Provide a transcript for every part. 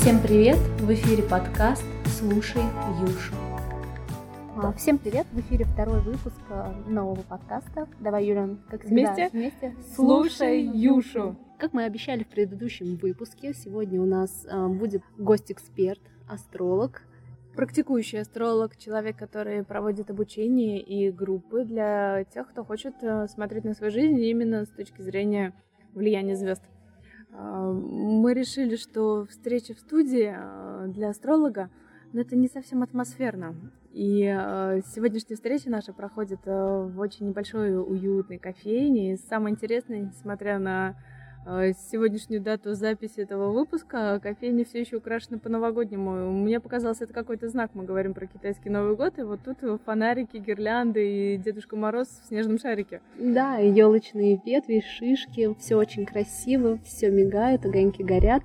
Всем привет! В эфире подкаст «Слушай Юшу». А, Всем привет! В эфире второй выпуск а, нового подкаста. Давай, Юля, как всегда, Вместе? вместе. Слушай Юшу. Как мы обещали в предыдущем выпуске, сегодня у нас а, будет гость-эксперт, астролог. Практикующий астролог, человек, который проводит обучение и группы для тех, кто хочет э, смотреть на свою жизнь именно с точки зрения влияния звезд. А, Мы решили, что встреча в студии а, для астролога ну, это не совсем атмосферно. И э, сегодняшняя встреча наша проходит в очень небольшой уютной кофейне. И самое интересное, несмотря на сегодняшнюю дату записи этого выпуска, кофейня все еще украшена по-новогоднему. Мне показалось, это какой-то знак. Мы говорим про китайский Новый год, и вот тут фонарики, гирлянды и Дедушка Мороз в снежном шарике. Да, елочные ветви, шишки, все очень красиво, все мигает, огоньки горят.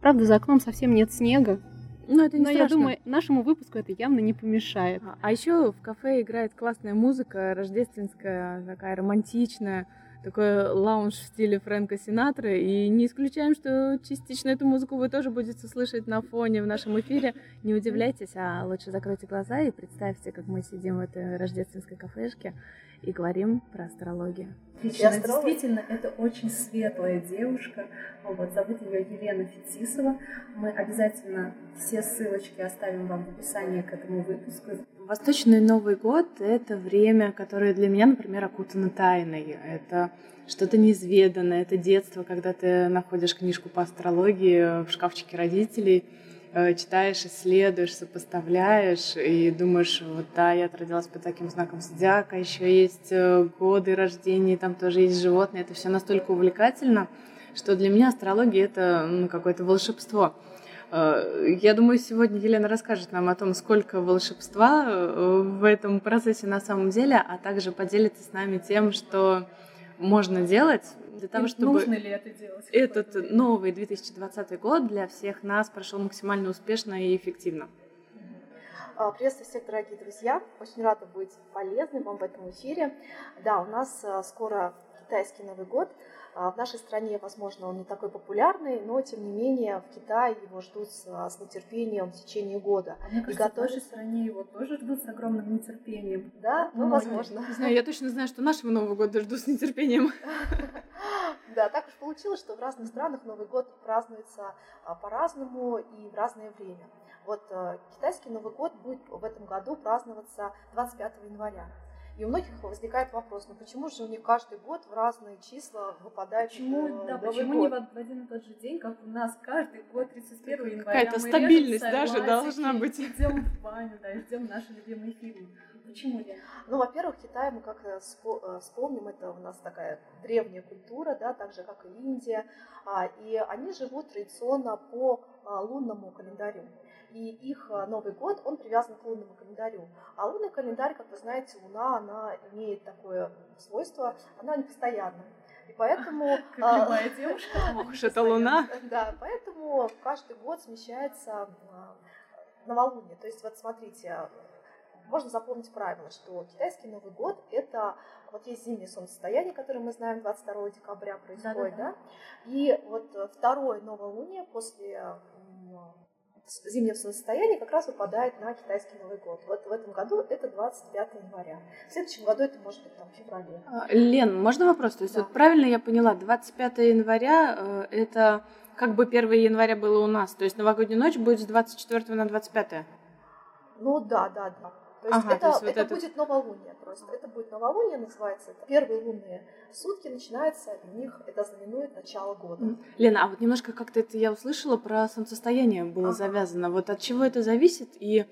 Правда, за окном совсем нет снега, Ну, это не но я думаю, нашему выпуску это явно не помешает. А- А еще в кафе играет классная музыка, рождественская, такая романтичная, такой лаунж в стиле Фрэнка Синатры. И не исключаем, что частично эту музыку вы тоже будете слышать на фоне в нашем эфире. Не удивляйтесь, а лучше закройте глаза и представьте, как мы сидим в этой рождественской кафешке и говорим про астрологию. Отлично. Действительно, это очень светлая девушка. Вот, зовут ее Елена Фетисова. Мы обязательно все ссылочки оставим вам в описании к этому выпуску. Восточный Новый год — это время, которое для меня, например, окутано тайной. Это что-то неизведанное, это детство, когда ты находишь книжку по астрологии в шкафчике родителей, э, читаешь, исследуешь, сопоставляешь и думаешь, вот да, я родилась под таким знаком зодиака, еще есть э, годы рождения, там тоже есть животные. Это все настолько увлекательно, что для меня астрология — это ну, какое-то волшебство. Э, Я думаю, сегодня Елена расскажет нам о том, сколько волшебства э, в этом процессе на самом деле, а также поделится с нами тем, что можно делать для того, чтобы Нужно ли это делать? этот новый 2020 год для всех нас прошел максимально успешно и эффективно. А, Приветствую всех, дорогие друзья. Очень рада быть полезной вам в этом эфире. Да, у нас а, скоро китайский Новый год. А, В нашей стране, возможно, он не такой популярный, но тем не менее в Китае его ждут с, а, с нетерпением в течение года. А мне И кажется, в готовят- нашей стране его тоже ждут с огромным нетерпением. Да, ну, Многие. возможно. Не знаю, я точно знаю, что нашего Нового года жду с нетерпением. Да, так уж получилось, что в разных странах Новый год празднуется а, по-разному и в разное время. Вот э, китайский Новый год будет в этом году праздноваться 25 января. И у многих возникает вопрос, ну почему же у них каждый год в разные числа выпадает Почему, э, да, Новый почему не год? в в один и тот же день, как у нас каждый год 31 января Какая-то стабильность даже должна быть. Идем в баню, да, ждем наши любимые фильмы. Почему нет? Ну, во-первых, Китай, мы как э, э, вспомним, это у нас такая древняя культура, да, так же, как и Индия, а, и они живут традиционно по а, лунному календарю. И их а, Новый год, он привязан к лунному календарю. А лунный календарь, как вы знаете, Луна, она имеет такое свойство, она непостоянна. И поэтому... Как а, любая девушка. Ох уж эта луна. Да, поэтому каждый год смещается а, новолуние. То есть вот смотрите, а, можно запомнить правило, что китайский Новый год это вот есть зимнее солнцестояние, которое мы знаем 22 декабря происходит, Да-да-да. да? И вот э, второе новолуние после м, с- зимнего солнцестояния как раз выпадает на китайский Новый год. Вот в этом году это 25 января. В следующем году это может быть там в феврале. А, Лен, можно вопрос? То есть Да. вот правильно я поняла, 25 января э, это как бы 1 января было у нас, то есть новогодняя ночь будет с 24 на 25. Ну да, да, да. То есть Ага, это, то есть вот это этот- будет новолуние просто. Это будет новолуние, называется это. Первые лунные сутки начинаются, у них это знаменует начало года. Лена, а вот немножко как-то это я услышала про солнцестояние было Ага. завязано. Вот от чего это зависит? И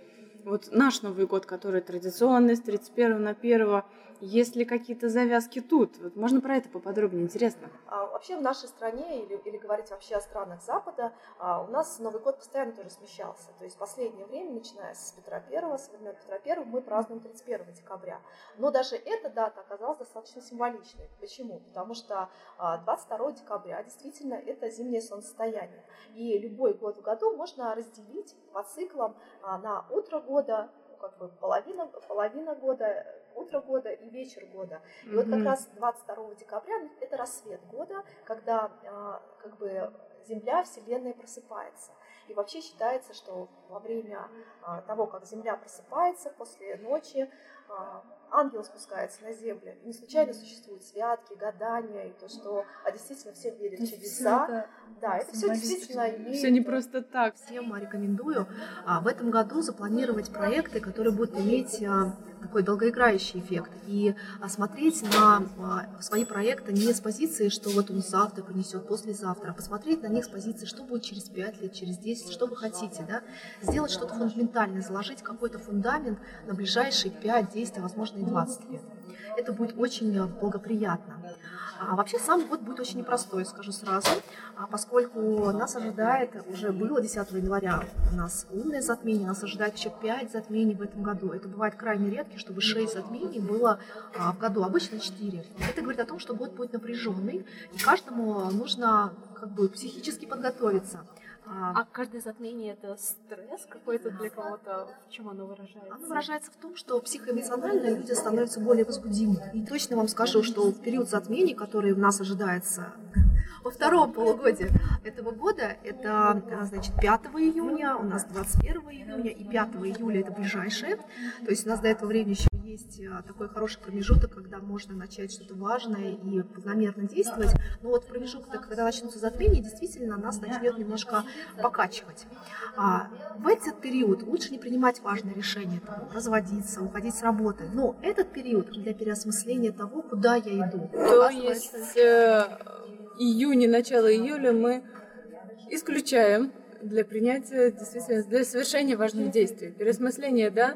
вот наш Новый год, который традиционный, с 31 на 1, есть ли какие-то завязки тут? Вот можно про это поподробнее, интересно. А вообще в нашей стране, или, или говорить вообще о странах Запада, а, у нас Новый год постоянно тоже смещался. То есть в последнее время, начиная с Петра Первого, со времен Петра Первого, мы празднуем 31 декабря. Но даже эта дата оказалась достаточно символичной. Почему? Потому что а, 22 декабря действительно это зимнее солнцестояние. И любой год в году можно разделить по циклам а, на утро года, ну, как бы половина, половина года, утро года и вечер года. И вот как раз 22 декабря это рассвет года, когда а, как бы Земля, Вселенная просыпается. И вообще считается, что во время а, того, как Земля просыпается после ночи, а, ангел спускается на землю. И не случайно существуют святки, гадания, и то, что а действительно все верят в чудеса. Это да, это все действительно имеет... Все не просто так. Всем рекомендую а, в этом году запланировать проекты, которые будут иметь а, такой долгоиграющий эффект. И а, смотреть на а, свои проекты не с позиции, что вот он завтра принесет, послезавтра, а посмотреть на них с позиции, что будет через 5 лет, через 10, что вы хотите. Да? Сделать что-то фундаментальное, заложить какой-то фундамент на ближайшие 5, 10, а возможно и 20 лет. Это будет очень благоприятно. А вообще сам год будет очень непростой, скажу сразу, а поскольку нас ожидает, уже было 10 января у нас лунное затмение, нас ожидает еще 5 затмений в этом году. Это бывает крайне редко, чтобы 6 затмений было а, в году, обычно 4. Это говорит о том, что год будет напряженный, и каждому нужно как бы психически подготовиться. А, а каждое затмение это стресс какой-то для кого-то? В чем оно выражается? Оно выражается в том, что психоэмоционально люди становятся более возбудимы. И точно вам скажу, что в период затмений, который у нас ожидается во втором полугодии этого года, это, а, значит, 5 июня, у нас 21 июня и 5 июля это ближайшее. То есть у нас до этого времени еще есть а, такой хороший промежуток, когда можно начать что-то важное и планомерно действовать. Но вот промежуток, когда начнутся затмения, действительно нас начнет немножко покачивать. А в этот период лучше не принимать важные решения, там, разводиться, уходить с работы. Но этот период для переосмысления того, куда я иду. То есть э, июня, начало июля мы исключаем для принятия, действительно, для совершения важных действий. Переосмысление, да,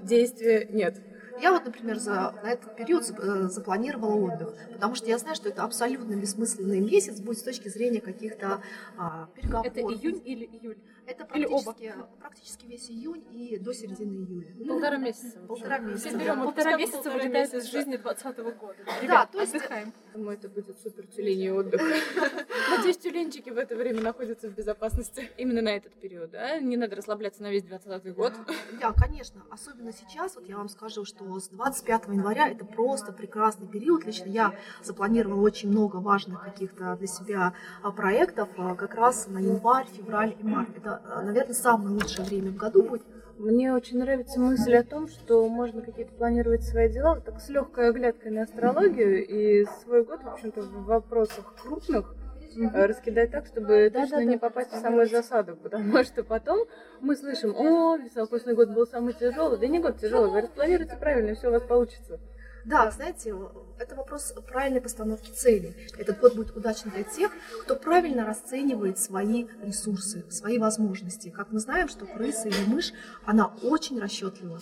действия нет. Я вот, например, за, на этот период э, запланировала отдых, потому что я знаю, что это абсолютно бессмысленный месяц будет с точки зрения каких-то а, переговоров. Это июнь или июль? Это практически, практически весь июнь и до середины июля. Полтора месяца. Полтора месяца. Берем да. полтора месяца вылетает из жизни 2020 года. Ребят, да, то есть отдыхаем. Думаю, это будет супер тюленей отдых. Надеюсь, тюленчики в это время находятся в безопасности. Именно на этот период, да? Не надо расслабляться на весь 2020 год. Да, конечно. Особенно сейчас, вот я вам скажу, что с 25 января это просто прекрасный период. Лично я запланировала очень много важных каких-то для себя а, проектов а, как раз на январь, февраль и март. Это, наверное, самое лучшее время в году будет. Мне очень нравится мысль о том, что можно какие-то планировать свои дела вот так с легкой оглядкой на астрологию и свой год, в общем-то, в вопросах крупных mm-hmm. раскидать так, чтобы да, точно да, не да, попасть в самую засаду, потому что потом мы слышим, о, високосный год был самый тяжелый. Да не год тяжелый, вы распланируйте правильно, все у вас получится. Да, знаете, это вопрос правильной постановки целей. Этот год будет удачен для тех, кто правильно расценивает свои ресурсы, свои возможности. Как мы знаем, что крыса или мышь, она очень расчетлива.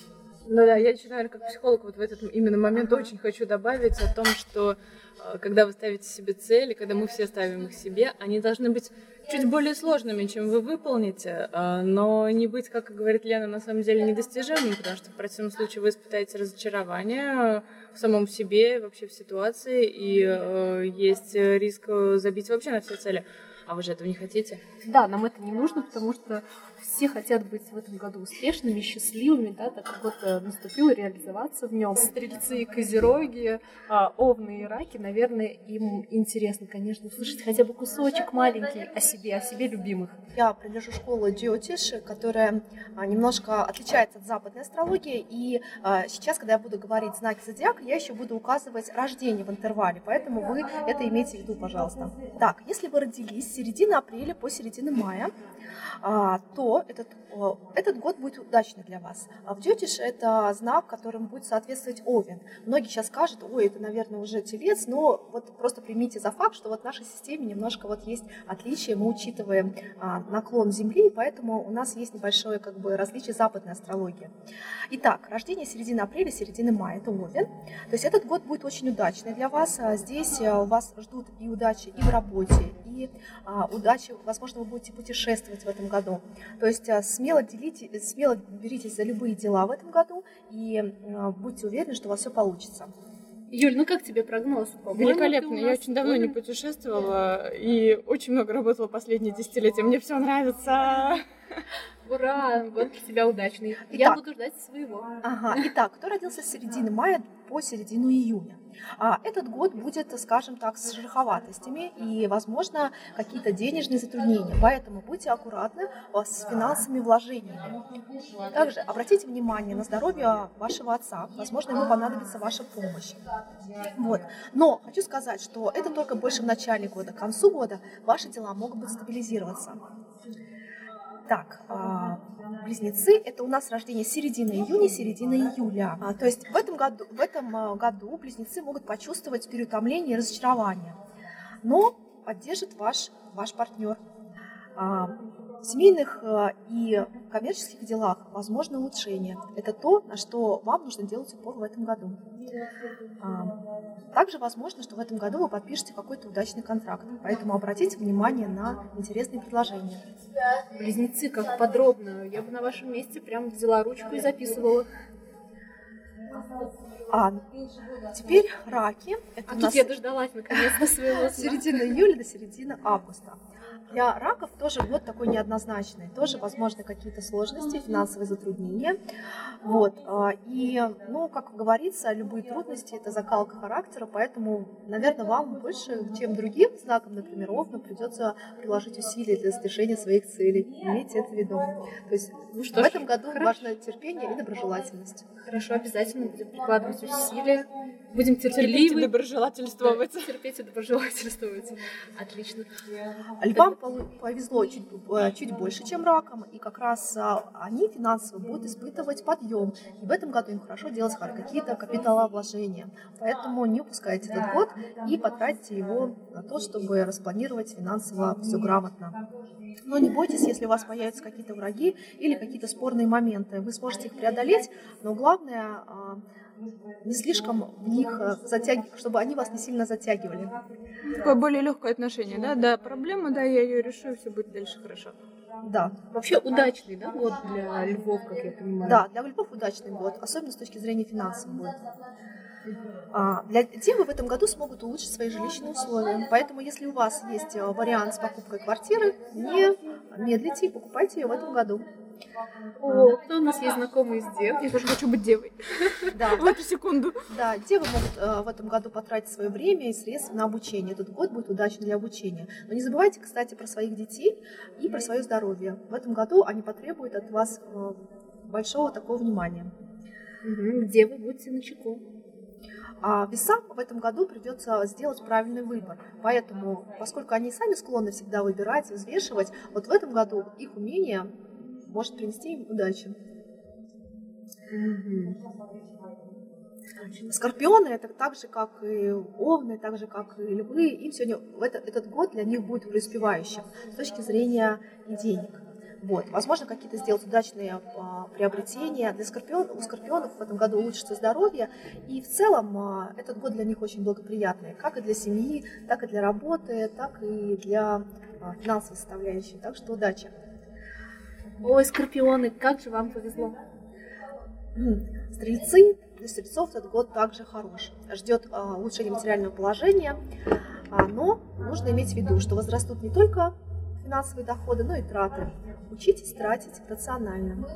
Ну да, я еще, наверное, как психолог вот в этот именно момент очень хочу добавить о том, что э, когда вы ставите себе цели, когда мы все ставим их себе, они должны быть чуть более сложными, чем вы выполните, э, но не быть, как говорит Лена, на самом деле недостижимым, потому что в противном случае вы испытаете разочарование в самом себе, вообще в ситуации, и э, есть риск забить вообще на все цели. А вы же этого не хотите? Да, нам это не нужно, потому что все хотят быть в этом году успешными, счастливыми, да, так как вот э, наступил реализоваться в нем. Стрельцы и козероги, а, овны и раки, наверное, им интересно, конечно, услышать хотя бы кусочек маленький о себе, о себе любимых. Я принадлежу школу Джиотиш, которая а, немножко отличается от западной астрологии, и а, сейчас, когда я буду говорить знаки зодиака, я еще буду указывать рождение в интервале, поэтому вы это имейте в виду, пожалуйста. Так, если вы родились середины апреля по середину мая, то этот, этот год будет удачный для вас. А в Дютиш это знак, которым будет соответствовать Овен. Многие сейчас скажут, ой, это, наверное, уже телец, но вот просто примите за факт, что вот в нашей системе немножко вот есть отличие, мы учитываем а, наклон Земли, поэтому у нас есть небольшое как бы различие западной астрологии. Итак, рождение середины апреля, середины мая, это Овен. То есть этот год будет очень удачный для вас. Здесь у вас ждут и удачи и в работе, и удачи, возможно, вы будете путешествовать в этом году. То есть а, смело, делите, смело беритесь за любые дела в этом году и а, будьте уверены, что у вас все получится. Юль, ну как тебе прогноз? Великолепно. Я очень давно не путешествовала и очень много работала последние десятилетия. Мне все нравится. Ура! Год для тебя удачный. Итак. Я буду ждать своего. Ага. Итак, кто родился с середины мая по середину июня? А, этот год будет, скажем так, с шероховатостями и, возможно, какие-то денежные затруднения. Поэтому будьте аккуратны а, с финансовыми вложениями. Также обратите внимание на здоровье вашего отца. Возможно, ему понадобится ваша помощь. Вот. Но хочу сказать, что это только больше в начале года. К концу года ваши дела могут стабилизироваться. Так, а, близнецы это у нас рождение середины июня, середина июля. А, то есть в этом году, в этом а, году близнецы могут почувствовать переутомление и разочарование, но поддержит ваш, ваш партнер. В семейных а, и коммерческих делах возможно улучшение. Это то, на что вам нужно делать упор в этом году. А, Также возможно, что в этом году вы подпишете какой-то удачный контракт, поэтому обратите внимание на интересные предложения. Близнецы, как подробно. Я бы на вашем месте прям взяла ручку и записывала. А теперь раки. Это А тут нас я дождалась наконец-то своего сна. середины июля до середины августа. Для раков тоже год такой неоднозначный. Тоже возможны какие-то сложности, финансовые затруднения. Вот. а, И, ну, как говорится, любые трудности – это закалка характера, поэтому, наверное, вам больше, чем другим знаком, например, овна, придется приложить усилия для достижения своих целей. Имейте это в виду. То есть Ну в что ж, этом году хорошо. важно терпение и доброжелательность. Хорошо, обязательно будем прикладывать усилия. Будем Терпеть и терпеливы. доброжелательствовать. Да, терпеть и доброжелательствовать. Отлично. Львам полу- повезло чуть, э, чуть больше, чем ракам, и как раз а, они финансово будут испытывать подъем. И в этом году им хорошо делать какие-то капиталовложения. Поэтому не упускайте этот год и потратьте его на то, чтобы распланировать финансово все грамотно. Но не бойтесь, если у вас появятся какие-то враги или какие-то спорные моменты. Вы сможете их преодолеть, но главное а, не слишком в них затягивать, чтобы они вас не сильно затягивали. Такое более легкое отношение, да? Да, проблема, да, я ее решу, и все будет дальше хорошо. Да, Вообще удачный, да, год для львов, как я понимаю. Да, для львов удачный год, особенно с точки зрения финансов будет. А, Для девы в этом году смогут улучшить свои жилищные условия. Поэтому, если у вас есть э, вариант с покупкой квартиры, не медлите и покупайте ее в этом году. О, кто у нас есть знакомый из дев? Я тоже хочу быть девой. Да, В эту секунду. да, девы могут э, в этом году потратить свое время и средства на обучение. Этот год будет удачный для обучения. Но не забывайте, кстати, про своих детей и про свое здоровье. В этом году они потребуют от вас э, большого такого внимания. Мгм, Девы, будьте начеку. А весам в этом году придется сделать правильный выбор. Поэтому, поскольку они сами склонны всегда выбирать, взвешивать, вот в этом году их умение может принести им удачу. Скорпионы это так же, как и овны, так же, как и львы. Им сегодня в это- этот год для них будет преуспевающим с точки зрения и денег. Вот. Возможно, какие-то сделать удачные а, приобретения. Для скорпион, у скорпионов в этом году улучшится здоровье. И в целом а, этот год для них очень благоприятный. Как и для семьи, так и для работы, так и для а, финансовой составляющей. Так что удачи. Ой, скорпионы, как же вам повезло. Стрельцы, для стрельцов этот год также хорош. Ждет а, улучшение материального положения, а, но нужно иметь в виду, что возрастут не только финансовые доходы, но и траты. Учитесь тратить рационально.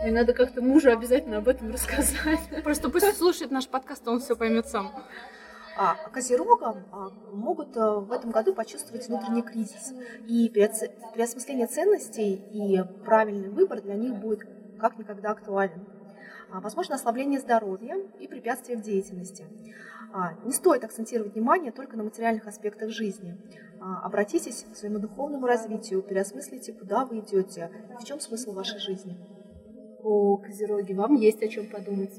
Мне надо как-то мужу обязательно об этом рассказать. Просто пусть слушает наш подкаст, он все поймет сам. А козерогам а, могут а, в этом году почувствовать внутренний кризис. И переосмысление ценностей и правильный выбор для них будет как никогда актуален. А, Возможно, ослабление здоровья и препятствия в деятельности. А, Не стоит акцентировать внимание только на материальных аспектах жизни. А, Обратитесь к своему духовному развитию, переосмыслите, куда вы идете, в чем смысл вашей жизни. О, козероги, вам есть о чем подумать.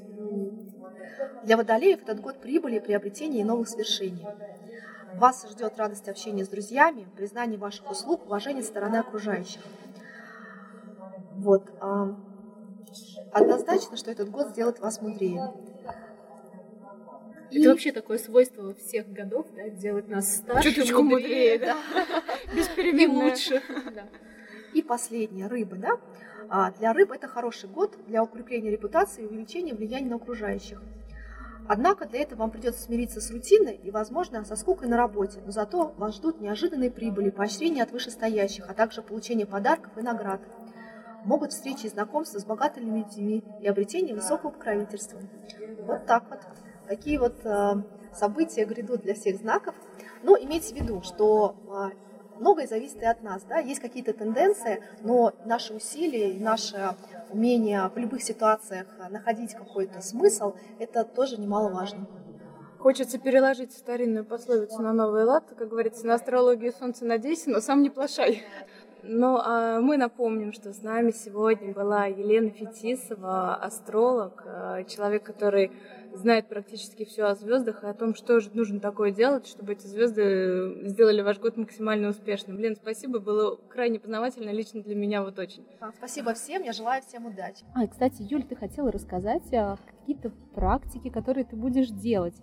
Для водолеев этот год прибыли, приобретения и новых свершений. Вас ждет радость общения с друзьями, признание ваших услуг, уважение со стороны окружающих. Вот. а, Однозначно, что этот год сделает вас мудрее. И, Это вообще такое свойство всех годов, да, делать нас старше, Чуточку мудрее, да? и Беспеременная. лучше. Да. и последнее, рыбы. Да? А, Для рыб это хороший год для укрепления репутации и увеличения влияния на окружающих. Однако для этого вам придется смириться с рутиной и, возможно, со скукой на работе, но зато вас ждут неожиданные прибыли, поощрения от вышестоящих, а также получение подарков и наград. могут встречи и знакомства с богатыми людьми и обретение высокого покровительства. Вот так вот. Такие вот э, события грядут для всех знаков. Но имейте в виду, что э, многое зависит и от нас. Да? Есть какие-то тенденции, но наши усилия и наше умение в любых ситуациях находить какой-то смысл, это тоже немаловажно. Хочется переложить старинную пословицу на новый лад, как говорится, на астрологию солнца надейся, но сам не плашай. Ну, а мы напомним, что с нами сегодня была Елена Фетисова, астролог, э, человек, который знает практически все о звездах и о том, что же нужно такое делать, чтобы эти звезды сделали ваш год максимально успешным. Лен, спасибо, было крайне познавательно лично для меня вот очень. Спасибо всем, я желаю всем удачи. А, кстати, Юль, ты хотела рассказать о какие-то практики, которые ты будешь делать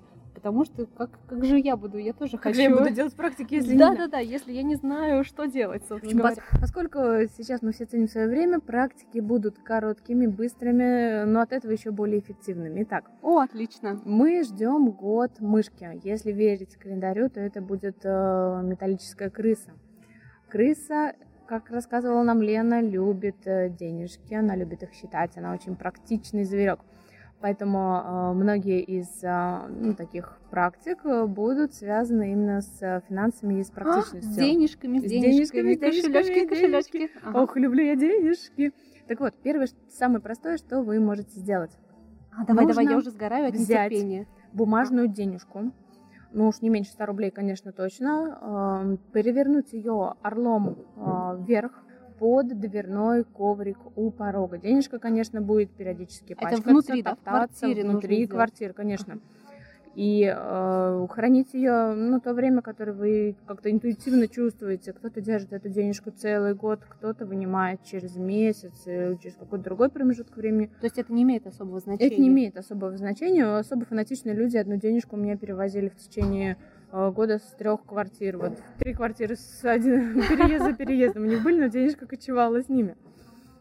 потому что как, как же я буду, я тоже как хочу. Как же я буду делать практики, если да, не Да, да, да, если я не знаю, что делать, собственно говоря. Поскольку сейчас мы все ценим свое время, практики будут короткими, быстрыми, но от этого еще более эффективными. Итак. О, отлично. Мы ждем год мышки. Если верить календарю, то это будет э, металлическая крыса. Крыса как рассказывала нам Лена, любит э, денежки, она любит их считать, она очень практичный зверек. Поэтому э, многие из э, ну, таких практик э, будут связаны именно с финансами и с практичностью. А, с денежками, с, денежками, денежками, кошелечки, кошелечки. Ага. Ох, люблю я денежки. Так вот, первое, самое простое, что вы можете сделать. А, давай, Нужно давай, я уже сгораю от нетерпения. бумажную денежку, ну уж не меньше 100 рублей, конечно, точно, перевернуть ее орлом вверх, под дверной коврик у порога. Денежка, конечно, будет периодически пачкаться, Это внутри, да, в квартире, внутри квартиры, конечно. И э, хранить ее, ну, то время, которое вы как-то интуитивно чувствуете. Кто-то держит эту денежку целый год, кто-то вынимает через месяц, через какой-то другой промежуток времени. То есть это не имеет особого значения? Это не имеет особого значения. Особо фанатичные люди одну денежку у меня перевозили в течение Э, года с трех квартир. Вот три квартиры с один переезд за переездом. У них были, но денежка кочевала с ними.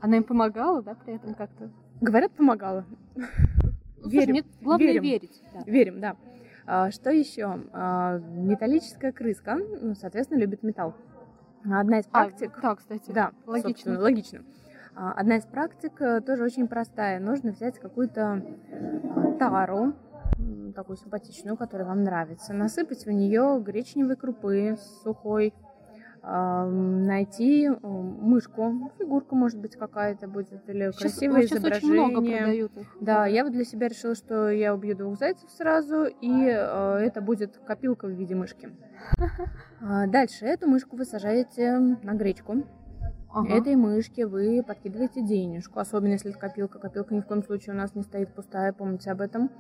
Она им помогала, да, при этом как-то? Говорят, помогала. Ну, верим. Слушай, главное верим. верить. Да. Верим, да. А, что еще? А, металлическая крыска, ну, соответственно, любит металл. Одна из а, практик... А, да, кстати. Да, логично. Логично. Одна из практик э, тоже очень простая. Нужно взять какую-то тару, такую симпатичную, которая вам нравится, насыпать в нее гречневой крупы сухой, найти мышку, фигурка может быть какая-то будет, или сейчас, красивое сейчас изображение. Очень много продают их. Да, я вот для себя решила, что я убью двух зайцев сразу, и э, это будет копилка в виде мышки. А, дальше эту мышку вы сажаете на гречку. Ага. Этой мышке вы подкидываете денежку, особенно если это копилка. Копилка ни в коем случае у нас не стоит пустая, помните об этом.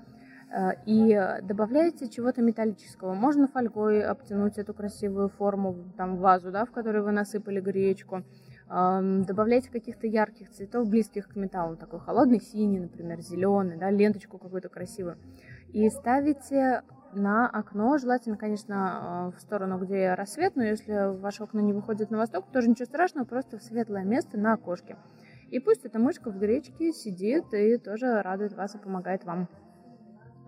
Э, и добавляете чего-то металлического. Можно фольгой обтянуть эту красивую форму, там вазу, да, в которой вы насыпали гречку. Добавляйте каких-то ярких цветов, близких к металлу, такой холодный синий, например, зеленый, да, ленточку какую-то красивую. И ставите на окно, желательно, конечно, э, в сторону, где рассвет, но если ваше окно не выходит на восток, тоже ничего страшного, просто в светлое место на окошке. И пусть эта мышка в гречке сидит и тоже радует вас и помогает вам.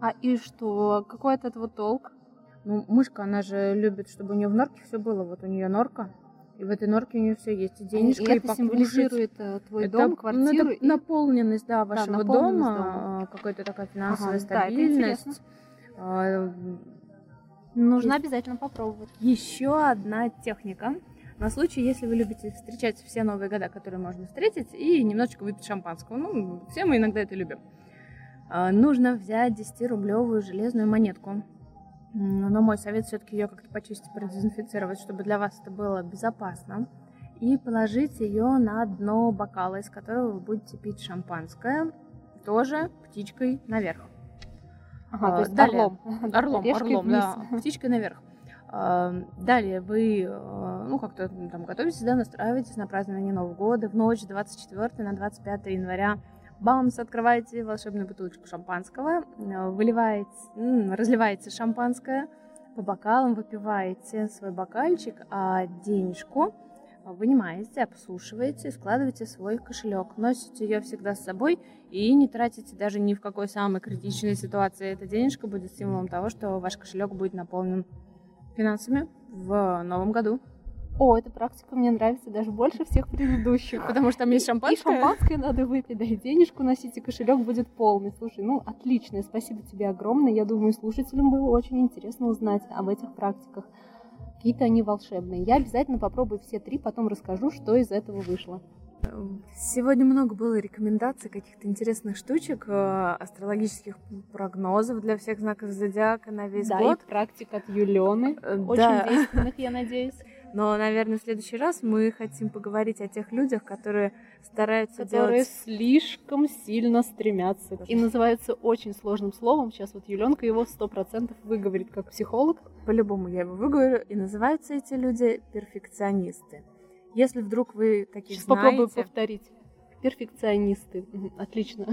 А и что? Какой от этого толк? Ну, мышка, она же любит, чтобы у нее в норке все было. Вот у нее норка, и в этой норке у нее все есть. И денежка, и, и это символизирует э, твой это, дом, квартиру. Ну, это и... наполненность, да, вашего да, дома, дома. А, какая-то такая финансовая ага, стабильность. Да, Нужно обязательно попробовать. Еще одна техника. На случай, если вы любите встречать все новые года, которые можно встретить, и немножечко выпить шампанского. Ну, все мы иногда это любим. А, нужно взять 10-рублевую железную монетку. Но мой совет все-таки ее как-то почистить, продезинфицировать, чтобы для вас это было безопасно. И положить ее на дно бокала, из которого вы будете пить шампанское, тоже птичкой наверх. Ага, то есть Далее, орлом. Орлом, орлом, да, птичкой наверх. А, далее вы, э, ну, как-то там готовитесь, да, настраиваетесь на празднование Нового года в ночь 24 на 25 января Бамс, открываете волшебную бутылочку шампанского, э, выливаете, разливаете шампанское, по бокалам выпиваете свой бокальчик, а денежку вынимаете, обсушиваете, складываете свой кошелек. Носите ее всегда с собой и не тратите даже ни в какой самой критичной ситуации. Эта денежка будет стимулом того, что ваш кошелек будет наполнен финансами в новом году. О, эта практика мне нравится даже больше всех предыдущих. Потому что там есть шампанское? И шампанское надо выпить, да и денежку носить, и кошелек будет полный. Слушай, ну отлично, спасибо тебе огромное. Я думаю, слушателям было очень интересно узнать об этих практиках. Какие-то они волшебные. Я обязательно попробую все три, потом расскажу, что из этого вышло. Сегодня много было рекомендаций, каких-то интересных штучек, э, астрологических прогнозов для всех знаков зодиака на весь да, год. и практик от Юлены, Э, очень да. действенных, я надеюсь. Но, наверное, в следующий раз мы хотим поговорить о тех людях, которые стараются которые делать... слишком сильно стремятся. И называется очень сложным словом. Сейчас вот Юленка его сто процентов выговорит как психолог. По-любому я его выговорю. И называются эти люди перфекционисты. Если вдруг вы таких Сейчас попробую знаете... повторить. Перфекционисты. Отлично.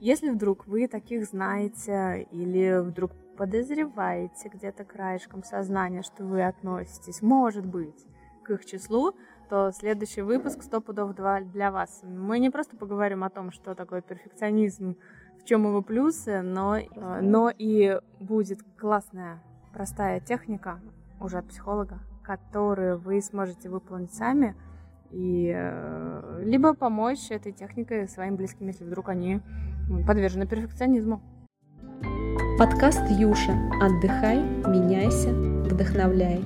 Если вдруг вы таких знаете или вдруг подозреваете где-то краешком сознания, что вы относитесь, может быть, к их числу, то следующий выпуск «100 пудов два для вас». Мы не просто поговорим о том, что такое перфекционизм, в чем его плюсы, но, э, но и будет классная, простая техника уже от психолога, которую вы сможете выполнить сами, и э, либо помочь этой техникой своим близким, если вдруг они подвержены перфекционизму. Подкаст Юша. Отдыхай, меняйся, вдохновляй.